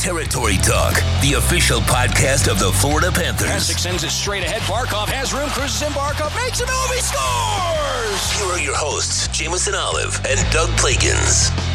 Territory Talk, the official podcast of the Florida Panthers. Hasek sends it straight ahead. Barkov has room, cruises in. Barkov makes a move. He scores! Here are your hosts, Jameson Olive and Doug Plagens.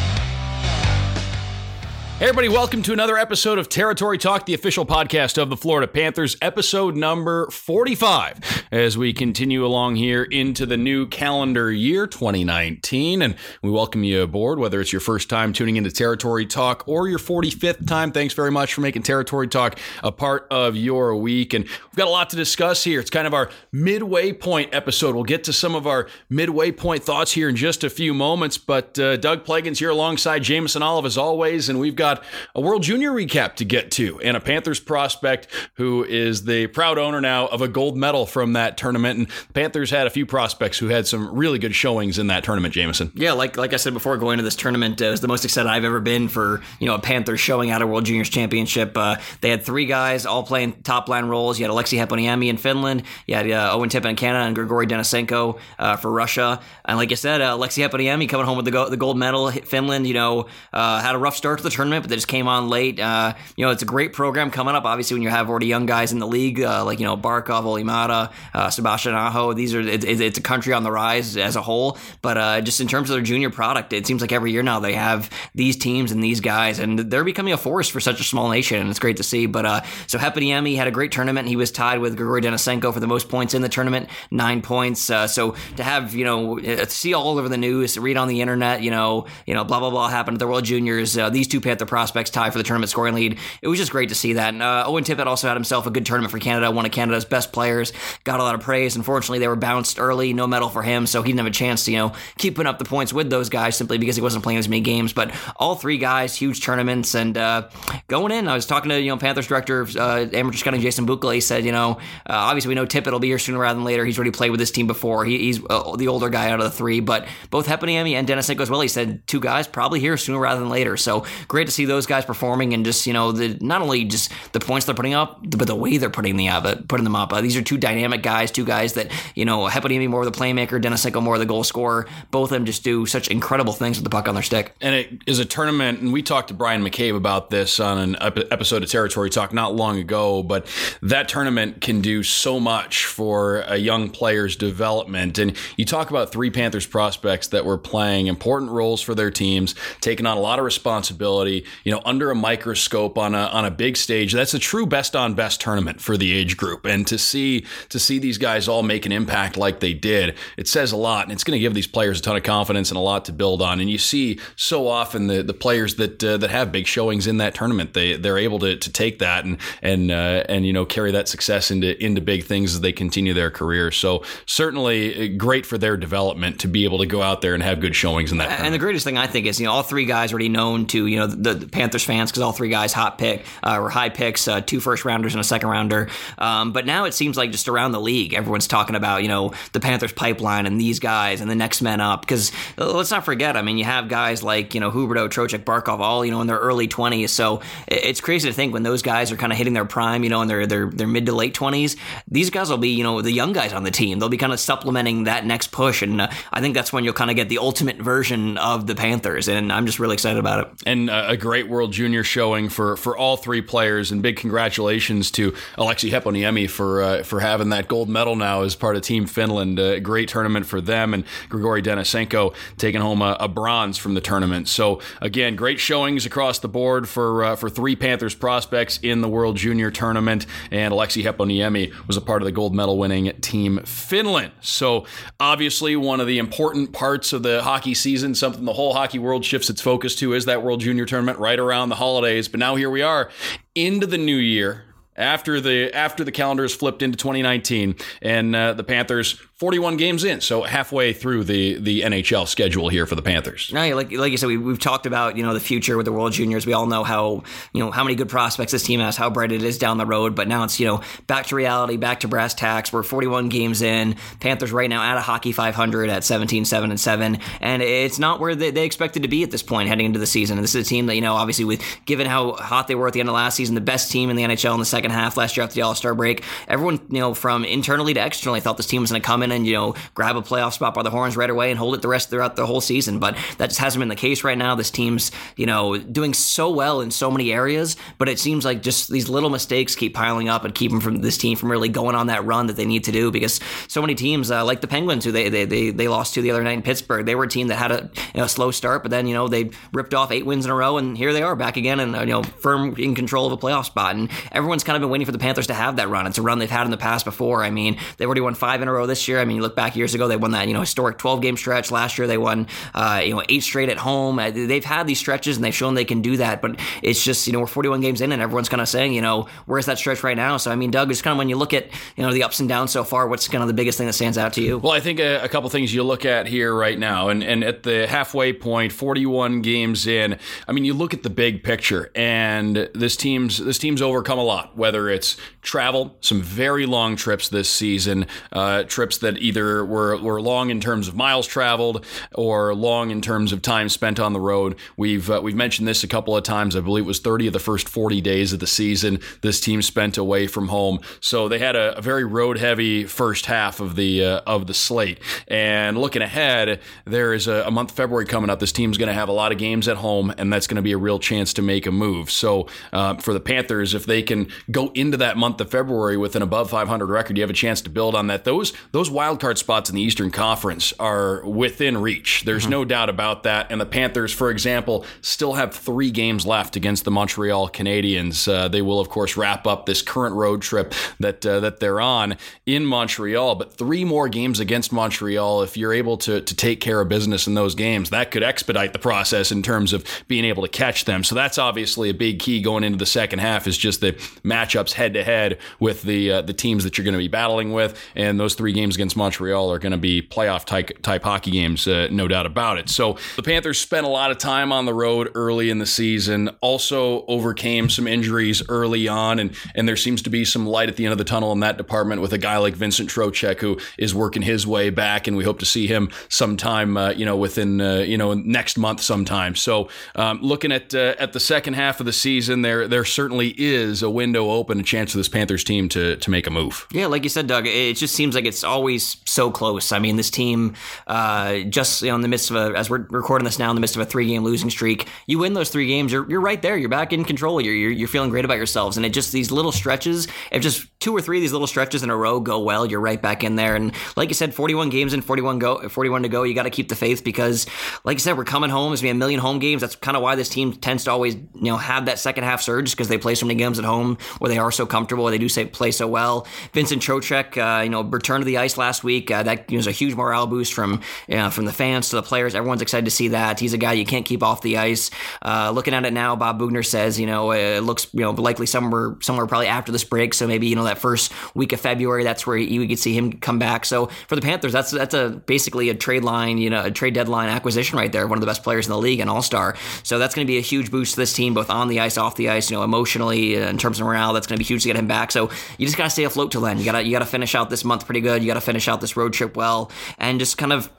Hey, everybody, welcome to another episode of Territory Talk, the official podcast of the Florida Panthers, episode number 45, as we continue along here into the new calendar year 2019. And we welcome you aboard, whether it's your first time tuning into Territory Talk or your 45th time. Thanks very much for making Territory Talk a part of your week. And we've got a lot to discuss here. It's kind of our midway point episode. We'll get to some of our midway point thoughts here in just a few moments. But uh, Doug Plagens here alongside Jameson Olive, as always, and we've got got a World Junior recap to get to and a Panthers prospect who is the proud owner now of a gold medal from that tournament. And the Panthers had a few prospects who had some really good showings in that tournament, Jameson. Yeah, like like I said before, going to this tournament uh, was the most excited I've ever been for you know a Panthers showing at a World Juniors Championship. Uh, they had three guys all playing top line roles. You had Aleksi Heponiemi in Finland, you had uh, Owen Tippett in Canada, and Grigory Denisenko uh, for Russia. And like I said, uh, Aleksi Heponiemi coming home with the, go- the gold medal. Finland, you know, uh, had a rough start to the tournament, but they just came on late. Uh, you know, it's a great program coming up. Obviously, when you have already young guys in the league, uh, like you know Barkov, Olli Maatta, uh, Sebastian Aho, these are it, it, it's a country on the rise as a whole. But uh, just in terms of their junior product, it seems like every year now they have these teams and these guys, and they're becoming a force for such a small nation, and it's great to see. But uh, so Heponiemi had a great tournament. He was tied with Grigory Denisenko for the most points in the tournament, nine points. Uh, so to have you know see all over the news, read on the internet, you know, you know, blah blah blah happened at the World Juniors. These two Panther prospects tie for the tournament scoring lead. It was just great to see that. And uh, Owen Tippett also had himself a good tournament for Canada, one of Canada's best players, got a lot of praise. Unfortunately, they were bounced early, no medal for him, so he didn't have a chance to, you know, keep putting up the points with those guys simply because he wasn't playing as many games. But all three guys, huge tournaments, and uh, going in, I was talking to, you know, Panthers director uh, amateur scouting, Jason Bukala. He said, you know, uh, obviously we know Tippett will be here sooner rather than later. He's already played with this team before. He, he's uh, the older guy out of the three, but both Heponiemi and Denisenko as well. He said two guys probably here sooner rather than later. So great to see those guys performing and just, you know, the not only just the points they're putting up, but the way they're putting the uh, putting them up. Uh, these are two dynamic guys, two guys that you know Heponiemi more the playmaker, Denisenko more the goal scorer. Both of them just do such incredible things with the puck on their stick. And it is a tournament, and we talked to Brian McCabe about this on an episode of Territory Talk not long ago. But that tournament can do so much for a young player's development. And you talk about three Panthers prospects that were playing important roles for their teams, taking on a lot of responsibility, you know, under a microscope on a on a big stage. That's a true best on best tournament for the age group, and to see to see these guys all make an impact like they did, it says a lot, and it's going to give these players a ton of confidence and a lot to build on. And you see so often the the players that uh, that have big showings in that tournament, they they're able to, to take that and and uh, and you know carry that success into into big things as they continue their career. So certainly uh, great for their development to be able to go out there and have good showings in that. And the greatest thing I think is you know all three guys already known to you know the, the Panthers fans because all three guys hot pick uh, or high picks, uh, two first rounders and a second rounder. Um, but now it seems like just around the league, everyone's talking about you know the Panthers pipeline and these guys and the next men up. Because uh, let's not forget, I mean, you have guys like you know Huberdeau, Trocheck, Barkov, all you know in their early twenties. So it's crazy to think when those guys are kind of hitting their prime, you know, in their their their mid to late twenties, these guys will be you know the young guys on the team. They'll be kind of supplementing that next push, and uh, I think that's when you'll kind of get the ultimate version of the Panthers. And I'm just really excited about it. And uh, great World Junior showing for for all three players, and big congratulations to Aleksi Heponiemi for uh, for having that gold medal now as part of Team Finland. A great tournament for them, and Grigory Denisenko taking home a, a bronze from the tournament. So again, great showings across the board for uh, for three Panthers prospects in the World Junior tournament, and Aleksi Heponiemi was a part of the gold medal winning Team Finland. So obviously, one of the important parts of the hockey season, something the whole hockey world shifts its focus to, is that World Junior tournament right around the holidays. But now here we are into the new year after the after the calendar is flipped into 2019 and uh, the Panthers 41 games in, so halfway through the the NHL schedule here for the Panthers. No, like like you said, we, we've talked about you know the future with the World Juniors. We all know how you know how many good prospects this team has, how bright it is down the road. But now it's you know back to reality, back to brass tacks. We're 41 games in. Panthers right now at a hockey 500 at 17 7 and 7, and it's not where they, they expected to be at this point heading into the season. And this is a team that you know obviously with given how hot they were at the end of last season, the best team in the NHL in the second half last year after the All Star break. Everyone you know from internally to externally thought this team was going to come in and you know grab a playoff spot by the horns right away and hold it the rest throughout the whole season. But that just hasn't been the case right now. This team's you know doing so well in so many areas, but it seems like just these little mistakes keep piling up and keep them from this team from really going on that run that they need to do because so many teams uh, like the Penguins who they, they they they lost to the other night in Pittsburgh, they were a team that had a you know, slow start, but then you know they ripped off eight wins in a row and here they are back again and you know firm in control of a playoff spot. And everyone's kind of been waiting for the Panthers to have that run. It's a run they've had in the past before. I mean, they've already won five in a row this year. I mean, you look back years ago, they won that you know historic 12 game stretch. Last year they won uh, you know eight straight at home. Uh, they've had these stretches and they've shown they can do that. But it's just you know we're 41 games in and everyone's kind of saying you know where's that stretch right now. So I mean, Doug, it's kind of when you look at you know the ups and downs so far, what's kind of the biggest thing that stands out to you? Well, I think a, a couple things you look at here right now, and and at the halfway point, 41 games in. I mean, you look at the big picture, and this team's this team's overcome a lot. Whether it's travel, some very long trips this season, uh, trips that either were were long in terms of miles traveled or long in terms of time spent on the road. We've uh, we've mentioned this a couple of times. I believe it was 30 of the first 40 days of the season this team spent away from home. So they had a, a very road heavy first half of the uh, of the slate. And looking ahead, there is a, a month February coming up. This team's going to have a lot of games at home, and that's going to be a real chance to make a move. So uh, for the Panthers, if they can go into that month of February with an above 500 record, you have a chance to build on that. Those those wild card spots in the Eastern Conference are within reach. There's mm-hmm. no doubt about that. And the Panthers, for example, still have three games left against the Montreal Canadiens. Uh, they will, of course, wrap up this current road trip that uh, that they're on in Montreal. But three more games against Montreal. If you're able to to take care of business in those games, that could expedite the process in terms of being able to catch them. So that's obviously a big key going into the second half. Is just the matchups head to head with the uh, the teams that you're going to be battling with, and those three games against Montreal are going to be playoff type type hockey games, uh, no doubt about it. So the Panthers spent a lot of time on the road early in the season. Also overcame some injuries early on, and and there seems to be some light at the end of the tunnel in that department with a guy like Vincent Trocheck who is working his way back, and we hope to see him sometime, uh, you know, within uh, you know next month sometime. So um, looking at uh, at the second half of the season, there there certainly is a window open, a chance for this Panthers team to to make a move. Yeah, like you said, Doug, it just seems like it's always always so close. I mean, this team uh, just you know, in the midst of a as we're recording this now in the midst of a three game losing streak, you win those three games, you're you're right there, you're back in control, you're you're, you're feeling great about yourselves, and it just these little stretches, if just two or three of these little stretches in a row go well, you're right back in there. And like you said, 41 games and 41 go 41 to go, you got to keep the faith because, like I said, we're coming home. There's gonna be a million home games. That's kind of why this team tends to always you know have that second half surge because they play so many games at home where they are so comfortable, they do say play so well. Vincent Trocheck, uh, you know, returned to the ice last week. Uh, that was a huge morale boost from you know, from the fans to the players. Everyone's excited to see that. He's a guy you can't keep off the ice. Uh, looking at it now, Bob Boughner says, you know, it looks you know likely somewhere somewhere probably after this break. So maybe you know that first week of February, that's where you could see him come back. So for the Panthers, that's that's a basically a trade line, you know, a trade deadline acquisition right there. One of the best players in the league, an All Star. So that's going to be a huge boost to this team, both on the ice, off the ice. You know, emotionally uh, in terms of morale, that's going to be huge to get him back. So you just got to stay afloat till then. You got to you got to finish out this month pretty good. You got to finish out this road trip well, and just kind of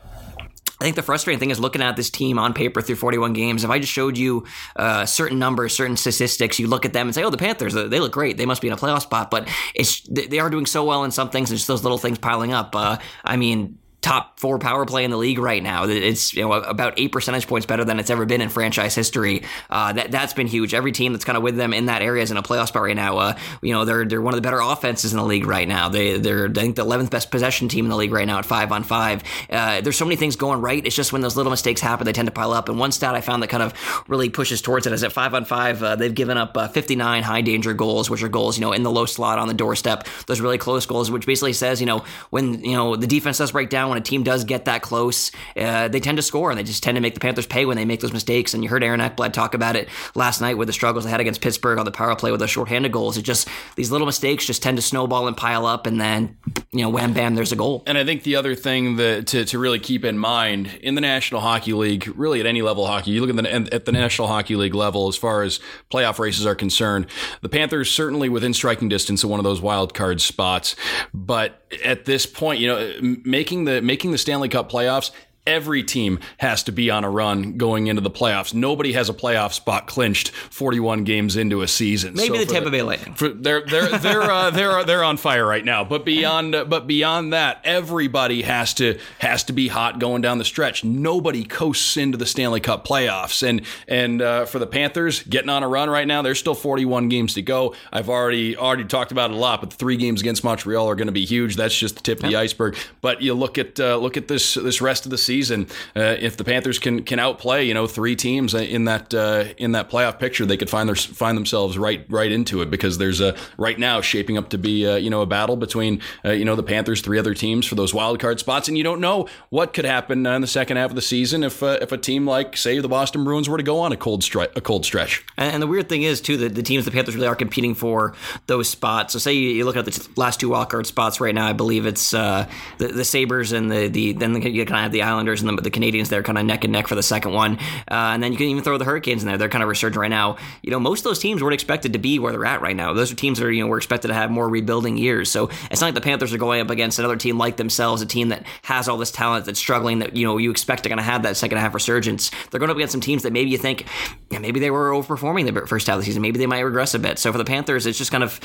I think the frustrating thing is looking at this team on paper through 41 games. If I just showed you uh, certain numbers, certain statistics, you look at them and say, "Oh, the Panthers, they look great. They must be in a playoff spot." But it's they are doing so well in some things, and just those little things piling up. Uh, I mean, top four power play in the league right now. It's you know about eight percentage points better than it's ever been in franchise history. Uh, that that's been huge. Every team that's kind of with them in that area is in a playoff spot right now. Uh, you know they're they're one of the better offenses in the league right now. They they're I think the 11th best possession team in the league right now at five on five. Uh, there's so many things going right. It's just when those little mistakes happen, they tend to pile up. And one stat I found that kind of really pushes towards it is at five on five, uh, they've given up uh, 59 high danger goals, which are goals you know in the low slot on the doorstep. Those really close goals, which basically says you know when you know the defense does break down when a team does get that close, uh, they tend to score and they just tend to make the Panthers pay when they make those mistakes. And you heard Aaron Ekblad talk about it last night with the struggles they had against Pittsburgh on the power play with the shorthanded goals. It just these little mistakes just tend to snowball and pile up, and then you know, wham bam, there's a goal. And I think the other thing that to, to really keep in mind in the National Hockey League, really at any level of hockey, you look at the at the National Hockey League level as far as playoff races are concerned, the Panthers certainly within striking distance of one of those wild card spots, but at this point, you know, making the making the Stanley Cup playoffs every team has to be on a run going into the playoffs. Nobody has a playoff spot clinched 41 games into a season. Maybe So the Tampa Bay Lightning. for, they're they're they're uh, they're they're on fire right now. But beyond but beyond that, everybody has to has to be hot going down the stretch. Nobody coasts into the Stanley Cup playoffs. And and uh, for the Panthers, getting on a run right now. There's still 41 games to go. I've already already talked about it a lot, but the three games against Montreal are going to be huge. That's just the tip of the iceberg. But you look at uh, look at this this rest of the season. Uh, if the Panthers can can outplay, you know, three teams in that uh, in that playoff picture, they could find their find themselves right right into it because there's a right now shaping up to be uh, you know a battle between uh, you know the Panthers, three other teams for those wild card spots, and you don't know what could happen uh, in the second half of the season if if a team like say the Boston Bruins were to go on a cold stretch a cold stretch. And, the weird thing is too that the teams the Panthers really are competing for those spots. So say you, look at the last two wild card spots right now. I believe it's uh, the the Sabres and the the then you kind of have the Islanders and the, the Canadiens. They're kind of neck and neck for the second one. Uh, and then you can even throw the Hurricanes in there. They're kind of resurging right now. You know, most of those teams weren't expected to be where they're at right now. Those are teams that are you know we're expected to have more rebuilding years. So it's not like the Panthers are going up against another team like themselves, a team that has all this talent that's struggling. That you know you expect to kind of have that second half resurgence. They're going up against some teams that maybe you think yeah, maybe they were overperforming the first half of the season. Maybe they might regress a bit. So for the Panthers, it's just kind of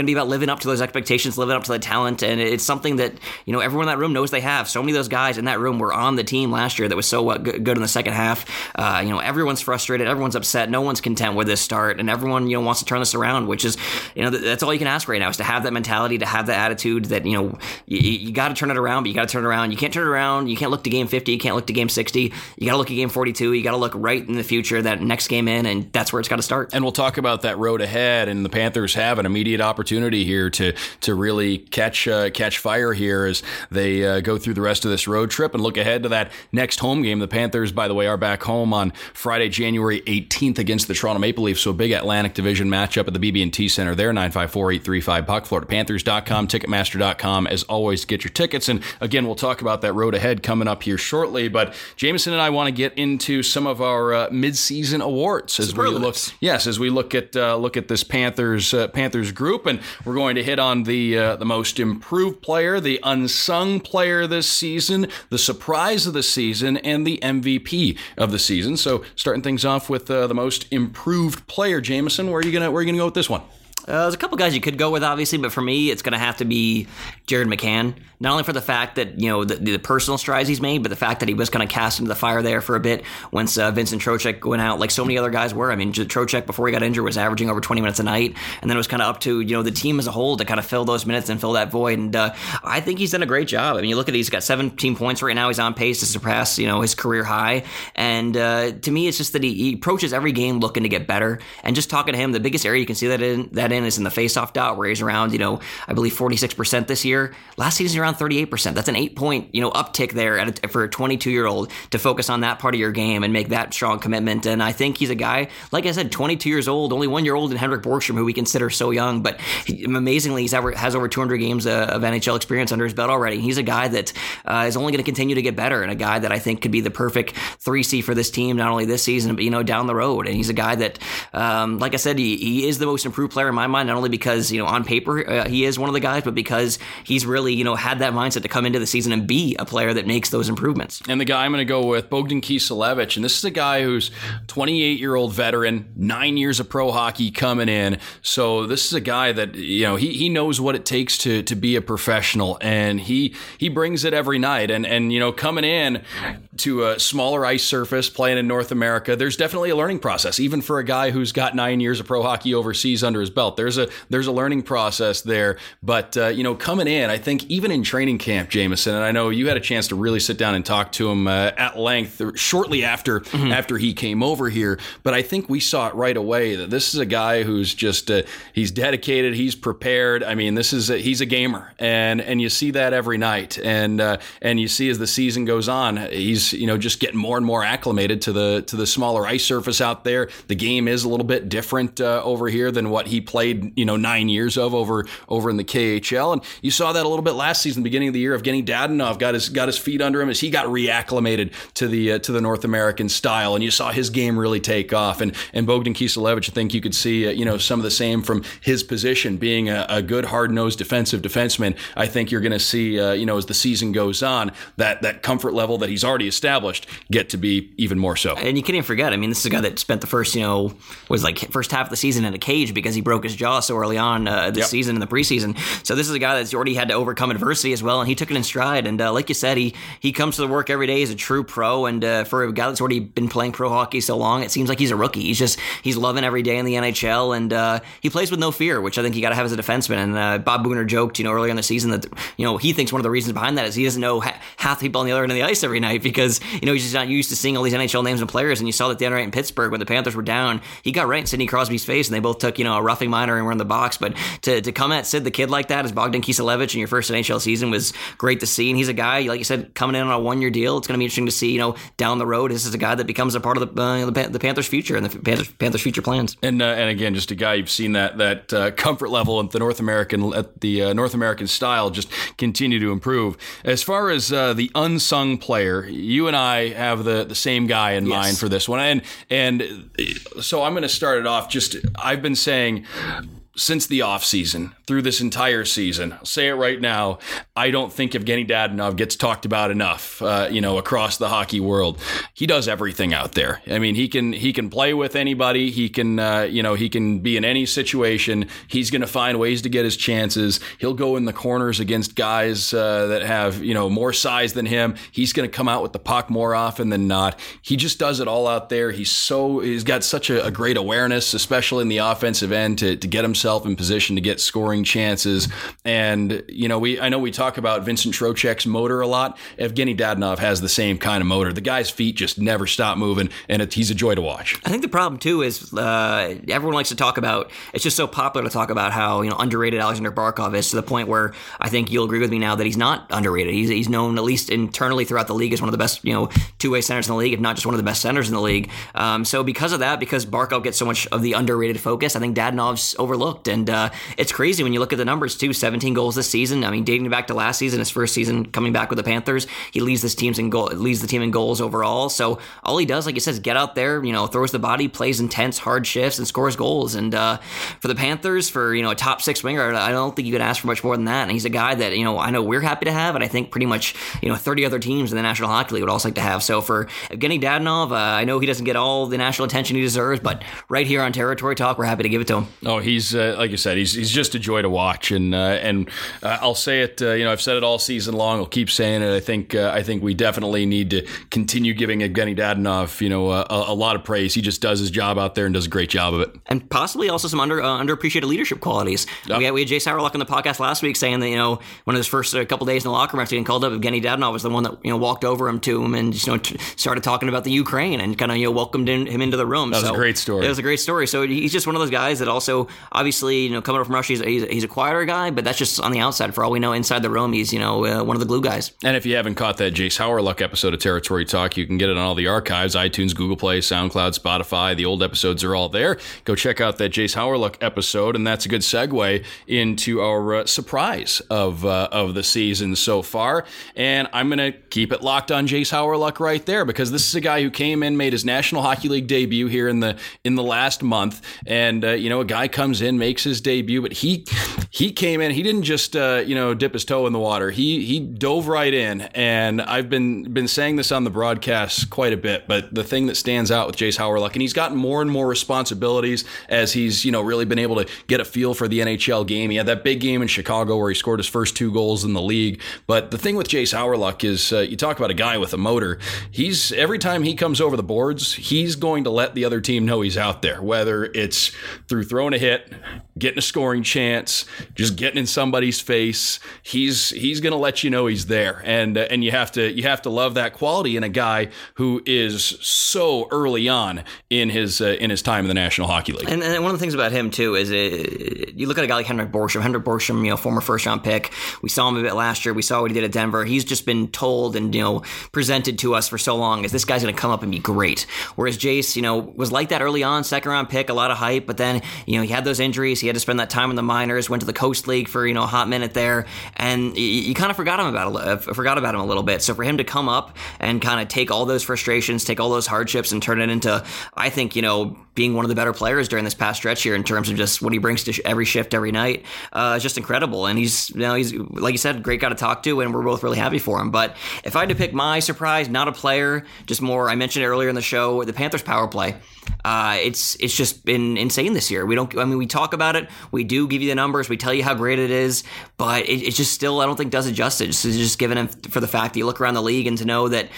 going to be about living up to those expectations, living up to the talent, and it's something that you know everyone in that room knows they have. So many of those guys in that room were on the team last year that was so uh, good in the second half. Uh, you know, everyone's frustrated, everyone's upset, no one's content with this start, and everyone you know wants to turn this around. Which is you know that's all you can ask right now is to have that mentality, to have that attitude that you know you, you got to turn it around, but you got to turn it around. You can't turn it around. You can't look to game 50. You can't look to game 60. You got to look at game 42. You got to look right in the future, that next game in, and that's where it's got to start. And we'll talk about that road ahead. And the Panthers have an immediate opportunity here to to really catch uh, catch fire here as they uh, go through the rest of this road trip and look ahead to that next home game. The Panthers, by the way, are back home on Friday, January 18th against the Toronto Maple Leafs. So a big Atlantic Division matchup at the BB&T Center there, 954-835 puck, FloridaPanthers.com, Ticketmaster.com, as always, get your tickets. And again, we'll talk about that road ahead coming up here shortly. But Jameson and I want to get into some of our uh, mid-season awards as we look. Yes, as we look at uh, look at this Panthers uh, Panthers group, we're going to hit on the uh, the most improved player, the unsung player this season, the surprise of the season, and the MVP of the season. So, starting things off with uh, the most improved player, Jameson. Where are you gonna where are you gonna go with this one? Uh, there's a couple guys you could go with, obviously, but for me, it's going to have to be Jared McCann. Not only for the fact that you know the, the personal strides he's made, but the fact that he was kind of cast into the fire there for a bit once uh, Vincent Trocheck went out, like so many other guys were. I mean, Trocheck before he got injured was averaging over 20 minutes a night, and then it was kind of up to you know the team as a whole to kind of fill those minutes and fill that void. And uh, I think he's done a great job. I mean, you look at he's got 17 points right now. He's on pace to surpass you know his career high. And uh, to me, it's just that he, he approaches every game looking to get better. And just talking to him, the biggest area you can see that in that in is in the faceoff dot where he's around you know I believe 46 percent this year. Last season around 38 percent. That's an eight point you know uptick there a, for a 22 year old to focus on that part of your game and make that strong commitment. And I think he's a guy like I said, 22 years old, only one year old in Henrik Borgstrom, who we consider so young, but he, amazingly he's ever has over 200 games uh, of NHL experience under his belt already. He's a guy that uh, is only going to continue to get better and a guy that I think could be the perfect three C for this team, not only this season but you know down the road. And he's a guy that, um, like I said, he, he is the most improved player in my mind, not only because you know on paper uh, he is one of the guys, but because he's really you know had that mindset to come into the season and be a player that makes those improvements. And the guy I'm going to go with, Bogdan Kiselevich. And this is a guy who's 28 year old veteran, nine years of pro hockey coming in. So this is a guy that, you know, he, he knows what it takes to, to be a professional and he, he brings it every night. And, and, you know, coming in to a smaller ice surface, playing in North America, there's definitely a learning process, even for a guy who's got nine years of pro hockey overseas under his belt. There's a, there's a learning process there. But, uh, you know, coming in, I think even in training camp, Jameson, and I know you had a chance to really sit down and talk to him uh, at length shortly after mm-hmm. after he came over here. But I think we saw it right away that this is a guy who's just uh, he's dedicated, he's prepared. I mean, this is a, he's a gamer, and and you see that every night, and uh, and you see as the season goes on, he's you know just getting more and more acclimated to the to the smaller ice surface out there. The game is a little bit different uh, over here than what he played you know nine years of over over in the KHL, and you saw that a little bit last season, beginning of the year of getting Dadonov got his got his feet under him as he got reacclimated to the uh, to the North American style, and you saw his game really take off. And and Bogdan Kiselevich, I think you could see uh, you know some of the same from his position, being a, a good hard nosed defensive defenseman. I think you're going to see uh, you know as the season goes on that that comfort level that he's already established get to be even more so. And you can't even forget. I mean, this is a guy that spent the first, you know, was like first half of the season in a cage because he broke his jaw so early on uh, this Yep. season in the preseason. So this is a guy that's already had to overcome adversity as well, and he took it in stride. And uh, like you said, he he comes to the work every day as a true pro. And uh, for a guy that's already been playing pro hockey so long, it seems like he's a rookie. He's just he's loving every day in the NHL, and uh, he plays with no fear, which I think you got to have as a defenseman. And uh, Bob Boughner joked, you know, earlier in the season that you know he thinks one of the reasons behind that is he doesn't know ha- half the people on the other end of the ice every night because you know he's just not used to seeing all these NHL names and players. And you saw that the other night in Pittsburgh when the Panthers were down, he got right in Sidney Crosby's face, and they both took you know a roughing minor and were in the box. But to, to come at Sid the kid like that as Bogdan Kiselevich in your first NHL season was great to see. And he's a guy, like you said, coming in on a one year deal. It's going to be interesting to see you know down the road. This is a guy that becomes a part of the uh, the, the Panthers' future and the Panthers, Panthers' future plans. And uh, and again, just a guy you've seen that that uh, comfort level at the North American at the uh, North American style just continue to improve. As far as uh, the unsung player, you and I have the the same guy in mind for this one, and and so I'm going to start it off. Just I've been saying since the offseason through this entire season. I'll say it right now. I don't think Evgeny Dadonov gets talked about enough, uh, you know, across the hockey world. He does everything out there. I mean, he can he can play with anybody. He can uh, you know he can be in any situation. He's going to find ways to get his chances. He'll go in the corners against guys uh, that have you know more size than him. He's going to come out with the puck more often than not. He just does it all out there. He's so he's got such a, a great awareness, especially in the offensive end, to to get himself in position to get scoring chances. And you know, we I know we talk about Vincent Trocheck's motor a lot. Evgeny Dadonov has the same kind of motor. The guy's feet just never stop moving, and it, he's a joy to watch. I think the problem too is uh, everyone likes to talk about. It's just so popular to talk about how you know underrated Alexander Barkov is to the point where I think you'll agree with me now that he's not underrated. He's, he's known at least internally throughout the league as one of the best you know two way centers in the league, if not just one of the best centers in the league. Um, so because of that, because Barkov gets so much of the underrated focus, I think Dadonov's overlooked, and uh, it's crazy when you look at the numbers too. 17 goals this season. I mean, dating back to last season, his first season coming back with the Panthers, he leads this team's in goal, leads the team in goals overall. So all he does, like he says, get out there, you know, throws the body, plays intense, hard shifts, and scores goals. And uh, for the Panthers, for you know a top six winger, I don't think you could ask for much more than that. And he's a guy that you know I know we're happy to have, and I think pretty much you know 30 other teams in the National Hockey League would also like to have. So for Evgeny Dadonov, uh, I know he doesn't get all the national attention he deserves, but right here on Territory Talk, we're happy to give it to him. Oh, he's uh, like you said, he's he's just a joy to watch, and uh, and uh, I'll say it. Uh, you know, I've said it all season long. I'll keep saying it. I think uh, I think we definitely need to continue giving Evgeny Dadonov, you know, a, a lot of praise. He just does his job out there and does a great job of it. and possibly also some under uh, underappreciated leadership qualities. We, had, we had Jayce Hawryluk on the podcast last week saying that you know one of his first uh, couple days in the locker room after getting called up, Evgeny Dadonov was the one that you know walked over him to him and just, you know t- started talking about the Ukraine and kind of you know welcomed in, him into the room. That was a great story. It was a great story. So he's just one of those guys that also obviously you know coming up from Russia, he's, he's, he's a quieter guy, but that's just on the outside. For all we know, inside the room, he's you know uh, one of the glue guys. And if you haven't caught that Jayce Hawryluk episode of Territory Talk, you can get it on all the archives iTunes, Google Play, SoundCloud, Spotify. The old episodes are all there. Go check out that Jayce Hawryluk episode, and that's a good segue into our uh, surprise of uh, of the season so far. And I'm going to keep it locked on Jayce Hawryluk right there because this is a guy who came in, made his National Hockey League debut here in the in the last month, and uh, you know a guy comes in, makes his debut, but he he came in, he didn't just uh, you know dip his toe in the water. He he dove right in, and I've been been saying this on the broadcast quite a bit. But the thing that stands out with Jayce Hawryluk, and he's gotten more and more responsibilities as he's you know really been able to get a feel for the NHL game. He had that big game in Chicago where he scored his first two goals in the league. But the thing with Jayce Hawryluk is uh, you talk about a guy with a motor. He's every time he comes over the boards, he's going to let the other team know he's out there, whether it's through throwing a hit, getting a scoring chance, just getting in somebody's face. He's he's going to let you know he's there, and uh, and you have to you have to love that quality in a guy who is so early on in his uh, in his time in the National Hockey League. And, and one of the things about him too is it, you look at a guy like Henrik Borgstrom. Henrik Borgstrom, you know, former first round pick. We saw him a bit last year. We saw what he did at Denver. He's just been told and you know presented to us for so long as this guy's going to come up and be great. Whereas Jayce, you know, was like that early on, second round pick, a lot of hype, but then you know he had those injuries injuries. He had to spend that time in the minors. Went to the Coast League for you know a hot minute there, and you, you kind of forgot him about uh, forgot about him a little bit. So for him to come up and kind of take all those frustrations, take all those hardships, and turn it into, I think you know being one of the better players during this past stretch here in terms of just what he brings to every shift every night uh, is just incredible. And he's you know he's like you said, great guy to talk to, and we're both really happy for him. But if I had to pick my surprise, not a player, just more. I mentioned earlier in the show, the Panthers power play. Uh, it's it's just been insane this year. We don't. I mean, we talk about it. We do give you the numbers. We tell you how great it is, but it, it just still I don't think does it justice. It's just given for the fact that you look around the league and to know that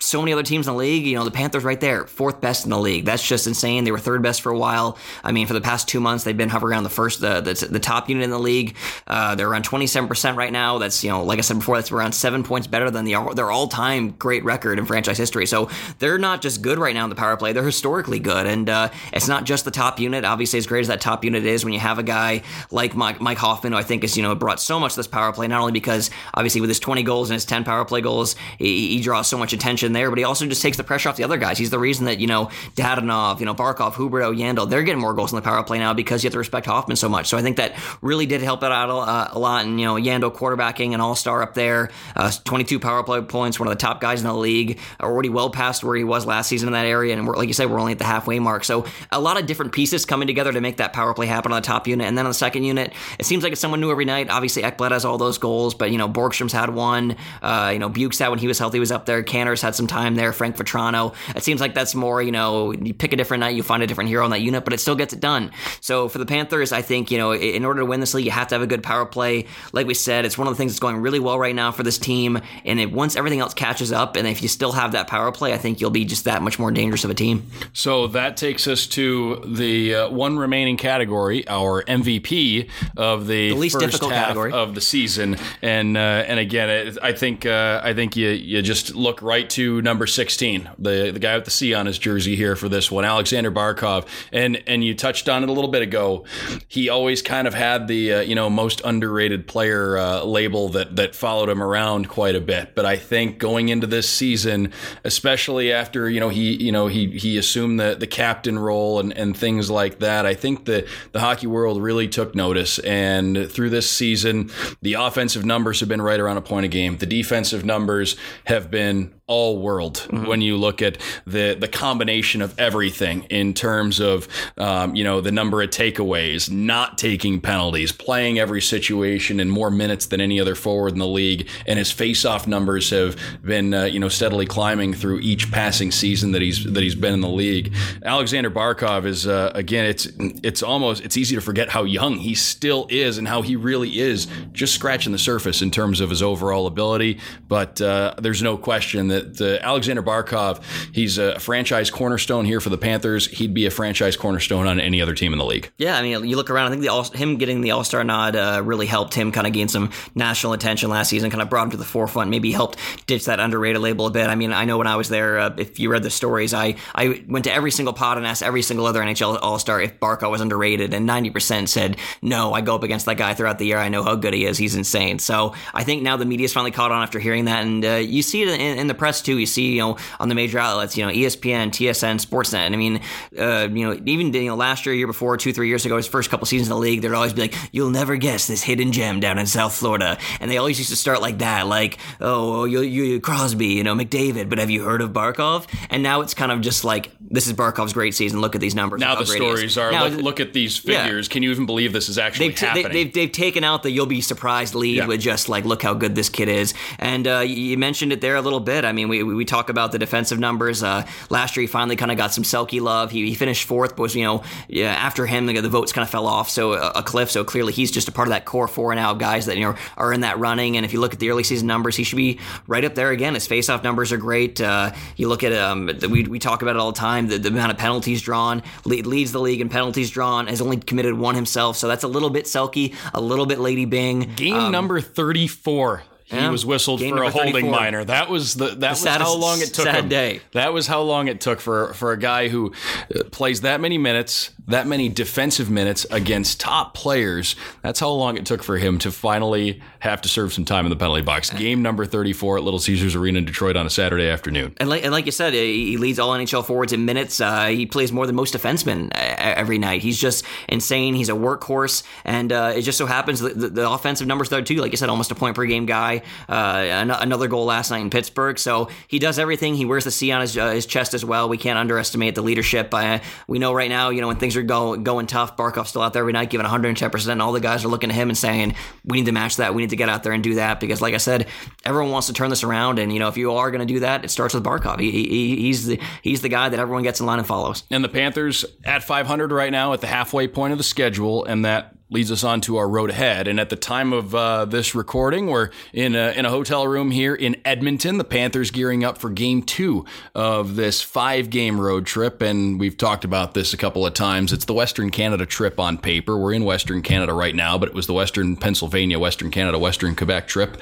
so many other teams in the league. You know, the Panthers right there, fourth best in the league. That's just insane. They were third best for a while. I mean, for the past two months, they've been hovering around the first, the the, the top unit in the league. Uh, they're around twenty seven percent right now. That's you know, like I said before, that's around seven points better than the their all time great record in franchise history. So they're not just good right now in the power play; they're historically good. And uh, it's not just the top unit. Obviously, as great as that top unit is, when you have a guy like Mike, Mike Hoffman, who I think is you know brought so much to this power play, not only because obviously with his twenty goals and his ten power play goals, he, he draws so much attention there, but he also just takes the pressure off the other guys. He's the reason that, you know, Dadonov, you know, Barkov, Huberdeau, Yandle, they're getting more goals in the power play now because you have to respect Hoffman so much. So I think that really did help it out a, a lot. And, you know, Yandle quarterbacking an all star up there, uh, 22 power play points, one of the top guys in the league, already well past where he was last season in that area. And like you said, we're only at the halfway mark. So a lot of different pieces coming together to make that power play happen on the top unit. And then on the second unit, it seems like it's someone new every night. Obviously, Ekblad has all those goals, but, you know, Borgstrom's had one. Uh, you know, Bukes had when he was healthy, was up there. Canner's had some time there. Frank Vatrano. It seems like that's more, you know, you pick a different night, you find a different hero in that unit, but it still gets it done. So for the Panthers, I think, you know, in order to win this league, you have to have a good power play. Like we said, it's one of the things that's going really well right now for this team. And it, once everything else catches up, and if you still have that power play, I think you'll be just that much more dangerous of a team. So that takes us to the uh, one remaining category, our MVP of the, the least first difficult half category of the season. And uh, and again, I think uh, I think you you just look right to number sixteen, the the guy with the C on his jersey here for this one, Alexander Barkov, and and you touched on it a little bit ago. He always kind of had the uh, you know most underrated player uh, label that that followed him around quite a bit. But I think going into this season, especially after you know he you know he he assumed the the captain role and and things like that, I think that the hockey world really took notice. And through this season, the offensive numbers have been right around a point a game. The defensive numbers have been all world mm-hmm. when you look at the the combination of everything in terms of um, you know the number of takeaways, not taking penalties, playing every situation in more minutes than any other forward in the league, and his face-off numbers have been uh, you know steadily climbing through each passing season that he's that he's been in the league. Alexander Barkov is uh, again it's it's almost it's easy to forget how young he still is and how he really is just scratching the surface in terms of his overall ability, but uh, there's no question that that uh, Alexander Barkov, he's a franchise cornerstone here for the Panthers. He'd be a franchise cornerstone on any other team in the league. Yeah, I mean, you look around. I think the all, him getting the All Star nod uh, really helped him kind of gain some national attention last season. Kind of brought him to the forefront. Maybe helped ditch that underrated label a bit. I mean, I know when I was there, uh, if you read the stories, I I went to every single pod and asked every single other NHL All Star if Barkov was underrated, and ninety percent said no. I go up against that guy throughout the year. I know how good he is. He's insane. So I think now the media's finally caught on after hearing that, and uh, you see it in, in the press too. You see, you know, on the major outlets, you know, ESPN, TSN, Sportsnet. And I mean, uh, you know, even you know, last year, year before, two, three years ago, his first couple seasons in the league, there'd always be like, "You'll never guess this hidden gem down in South Florida," and they always used to start like that, like, "Oh, you, you Crosby, you know, McDavid, but have you heard of Barkov?" And now it's kind of just like, "This is Barkov's great season. Look at these numbers." Now the stories are, now, look, look, at these figures. Yeah. Can you even believe this is actually they've t- happening? They, have they've taken out the "you'll be surprised" lead yeah. with just like, "Look how good this kid is." And uh, you mentioned it there a little bit. I mean, we we talk about the defensive numbers. Uh, last year, he finally kind of got some Selke love. He, he, finished fourth, but was you know yeah, after him the, the votes kind of fell off so a, a, cliff. So clearly, he's just a part of that core four and out guys that you know are in that running. And if you look at the early season numbers, he should be right up there again. His faceoff numbers are great. Uh, you look at um, we we talk about it all the time. The, the amount of penalties drawn lead, leads the league in penalties drawn. Has only committed one himself, so that's a little bit Selke, a little bit Lady Byng. Game um, number thirty four he yeah. was whistled Game for a holding 34. minor. That was the that the was saddest, how long it took sad him. Day. That was how long it took for for a guy who uh, plays that many minutes, that many defensive minutes against top players. That's how long it took for him to finally have to serve some time in the penalty box. Game number 34 at Little Caesars Arena in Detroit on a Saturday afternoon. And like, and like you said, he leads all NHL forwards in minutes. Uh, he plays more than most defensemen every night. He's just insane. He's a workhorse, and uh, it just so happens that the, the, offensive numbers there too. Like you said, almost a point per game guy. Uh, another goal last night in Pittsburgh. So he does everything. He wears the C on his, uh, his chest as well. We can't underestimate the leadership. Uh, we know right now, you know, when things are go, going tough, Barkov's still out there every night giving 110%. All the guys are looking at him and saying, we need to match that. We need to get out there and do that because, like I said, everyone wants to turn this around. And, you know, if you are going to do that, it starts with Barkov. He, he, he's, the, he's the guy that everyone gets in line and follows. And the Panthers at 500 right now at the halfway point of the schedule. And that leads us on to our road ahead. And at the time of uh, this recording, we're in a, in a hotel room here in Edmonton. The Panthers gearing up for game two of this five game road trip. And we've talked about this a couple of times. It's the Western Canada trip on paper. We're in Western Canada right now, but it was the Western Pennsylvania, Western Canada, Western Quebec trip.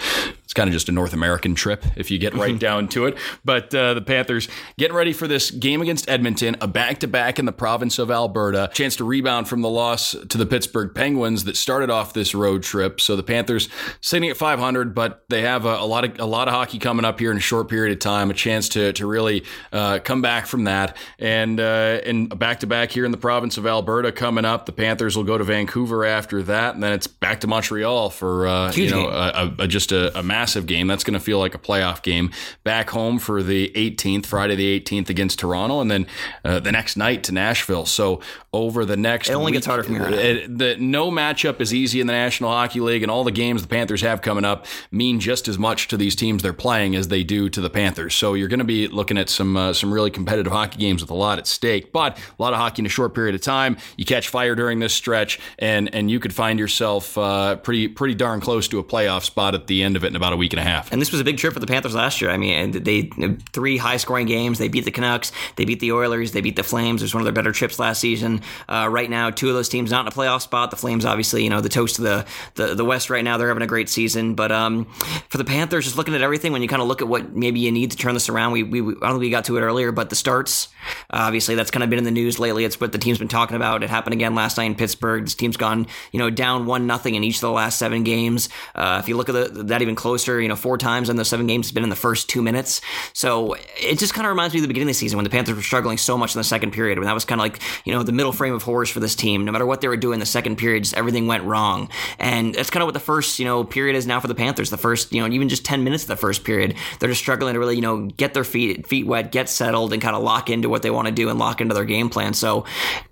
Kind of just a North American trip if you get right down to it. But uh, the Panthers getting ready for this game against Edmonton, a back to back in the province of Alberta, chance to rebound from the loss to the Pittsburgh Penguins that started off this road trip. So the Panthers sitting at 500, but they have a, a lot of a lot of hockey coming up here in a short period of time, a chance to to really uh, come back from that, and uh, and back to back here in the province of Alberta coming up. The Panthers will go to Vancouver after that, and then it's back to Montreal for uh, you know a, a, just a, a massive game. That's going to feel like a playoff game. Back home for the 18th, Friday the 18th against Toronto, and then uh, the next night to Nashville. So over the next, it only week, gets harder from here. It, the, no matchup is easy in the National Hockey League, and all the games the Panthers have coming up mean just as much to these teams they're playing as they do to the Panthers. So you're going to be looking at some uh, some really competitive hockey games with a lot at stake, but a lot of hockey in a short period of time. You catch fire during this stretch, and and you could find yourself uh, pretty pretty darn close to a playoff spot at the end of it in about a week and a half. And this was a big trip for the Panthers last year. I mean, they three high scoring games. They beat the Canucks, they beat the Oilers, they beat the Flames. It was one of their better trips last season. Uh, right now, two of those teams not in a playoff spot. The Flames, obviously, you know, the toast of the, the, the West right now. They're having a great season. But um, for the Panthers, just looking at everything, when you kind of look at what maybe you need to turn this around, we, we, I don't think we got to it earlier, but the starts, obviously, that's kind of been in the news lately. It's what the team's been talking about. It happened again last night in Pittsburgh. This team's gone, you know, down one nothing in each of the last seven games. Uh, if you look at the, that even you know, four times in those seven games has been in the first two minutes. So it just kind of reminds me of the beginning of the season when the Panthers were struggling so much in the second period. When that was kind of like, you know, the middle frame of horrors for this team. No matter what they were doing the second period, just everything went wrong. And that's kind of what the first, you know, period is now for the Panthers. The first, you know, even just 10 minutes of the first period, they're just struggling to really, you know, get their feet feet wet, get settled, and kind of lock into what they want to do and lock into their game plan. So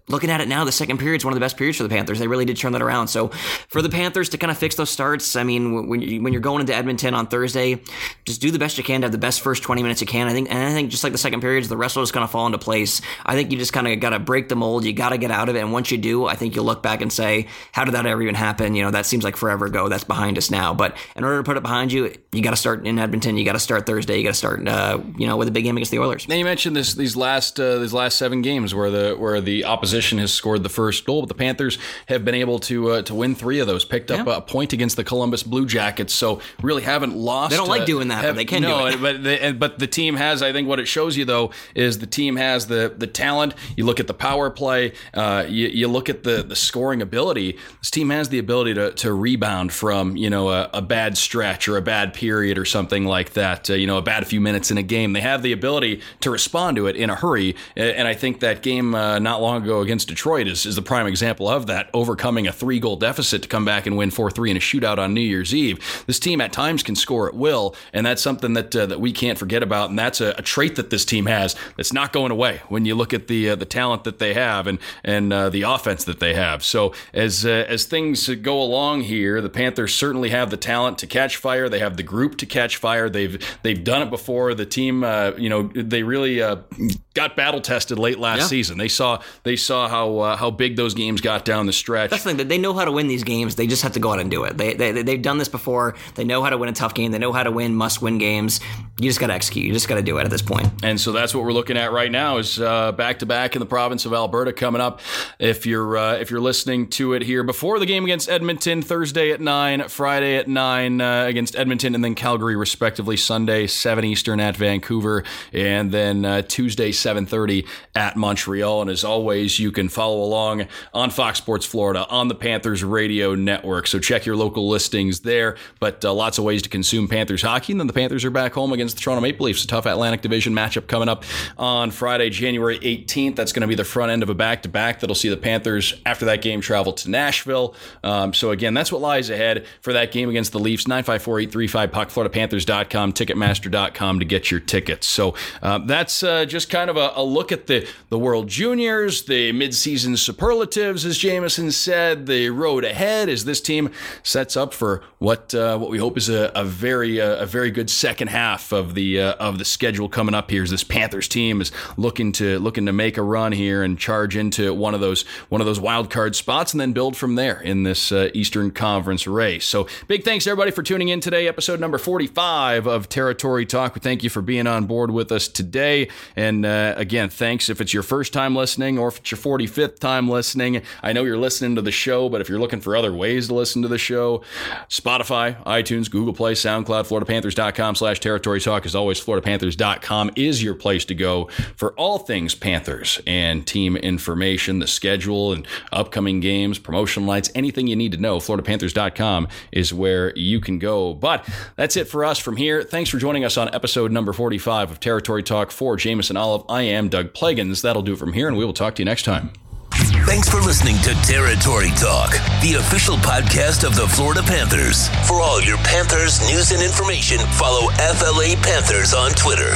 looking at it now, the second period is one of the best periods for the Panthers. They really did turn that around. So for the Panthers to kind of fix those starts, I mean, when, you, when you're going into Edmonton on Thursday, just do the best you can to have the best first 20 minutes you can. I think, and I think just like the second periods, the rest will just kind of fall into place. I think you just kind of got to break the mold. You got to get out of it. And once you do, I think you'll look back and say, how did that ever even happen? You know, that seems like forever ago. That's behind us now. But in order to put it behind you, you got to start in Edmonton. You got to start Thursday. You got to start, uh, you know, with a big game against the Oilers. Now you mentioned this these last uh, these last seven games where the where the opposition has scored the first goal, but the Panthers have been able to uh, to win three of those. Picked up yeah. a point against the Columbus Blue Jackets, so really haven't lost. They don't like uh, doing that, have, but they can. No, do it. but they, but the team has. I think what it shows you though is the team has the the talent. You look at the power play. Uh, you, you look at the the scoring ability. This team has the ability to to rebound from you know a, a bad stretch or a bad period or something like that. Uh, you know a bad few minutes in a game. They have the ability to respond to it in a hurry, and I think that game uh, not long ago against Detroit is is the prime example of that, overcoming a three goal deficit to come back and win 4 3 in a shootout on New Year's Eve. This team at times can score at will, and that's something that uh, that we can't forget about. And that's a, a, trait that this team has that's not going away when you look at the uh, the talent that they have and and uh, the offense that they have. So as uh, as things go along here, the Panthers certainly have the talent to catch fire. They have the group to catch fire. They've they've done it before. The team, uh, you know, they really uh, got battle tested late last yeah. season. They saw they saw how how big those games got down the stretch. That's the thing that they know how to win these games. They just have to go out and do it. They, they they've done this before. They know how to win a tough game. They know how to win must win games. You just got to execute. You just got to do it at this point. And so that's what we're looking at right now is back to back in the province of Alberta coming up. If you're uh, if you're listening to it here before the game against Edmonton Thursday at nine, Friday at nine uh, against Edmonton, and then Calgary respectively Sunday seven Eastern at Vancouver, and then uh, Tuesday 7:30 at Montreal. And as always, you can follow along on Fox Sports Florida on the Panthers radio network. So check your local listings there. But uh, lots of ways to consume Panthers hockey. And then the Panthers are back home against the Toronto Maple Leafs. A tough Atlantic Division matchup coming up on Friday, January 18th. That's going to be the front end of a back-to-back that'll see the Panthers after that game travel to Nashville. Um, so again, that's what lies ahead for that game against the Leafs. 954-835 puck, FloridaPanthers.com, Ticketmaster.com to get your tickets. So uh, that's uh, just kind of a, a, look at the the World Juniors, the midseason superlatives, as Jameson said, the road ahead as this team sets up for what uh, what we hope is a, a very uh, a very good second half of the uh, of the schedule coming up here. As this Panthers team is looking to looking to make a run here and charge into one of those one of those wild card spots, and then build from there in this uh, Eastern Conference race. So big thanks everybody for tuning in today, episode number forty five of Territory Talk. Thank you for being on board with us today, and uh, again, thanks if it's your first time listening or if it's your forty fifth time listening. I know you're listening to the show, but if you're looking for other ways to listen to the show, Spotify, iTunes, Google Play, SoundCloud, FloridaPanthers.com slash Territory Talk. As always, FloridaPanthers.com is your place to go for all things Panthers and team information, the schedule and upcoming games, promotion lights, anything you need to know. FloridaPanthers.com is where you can go. But that's it for us from here. Thanks for joining us on episode number 45 of Territory Talk for Jameson and Olive. I am Doug Plagens. That'll do it from here, and we will talk to you next time. Thanks for listening to Territory Talk, the official podcast of the Florida Panthers. For all your Panthers news and information, follow FLA Panthers on Twitter.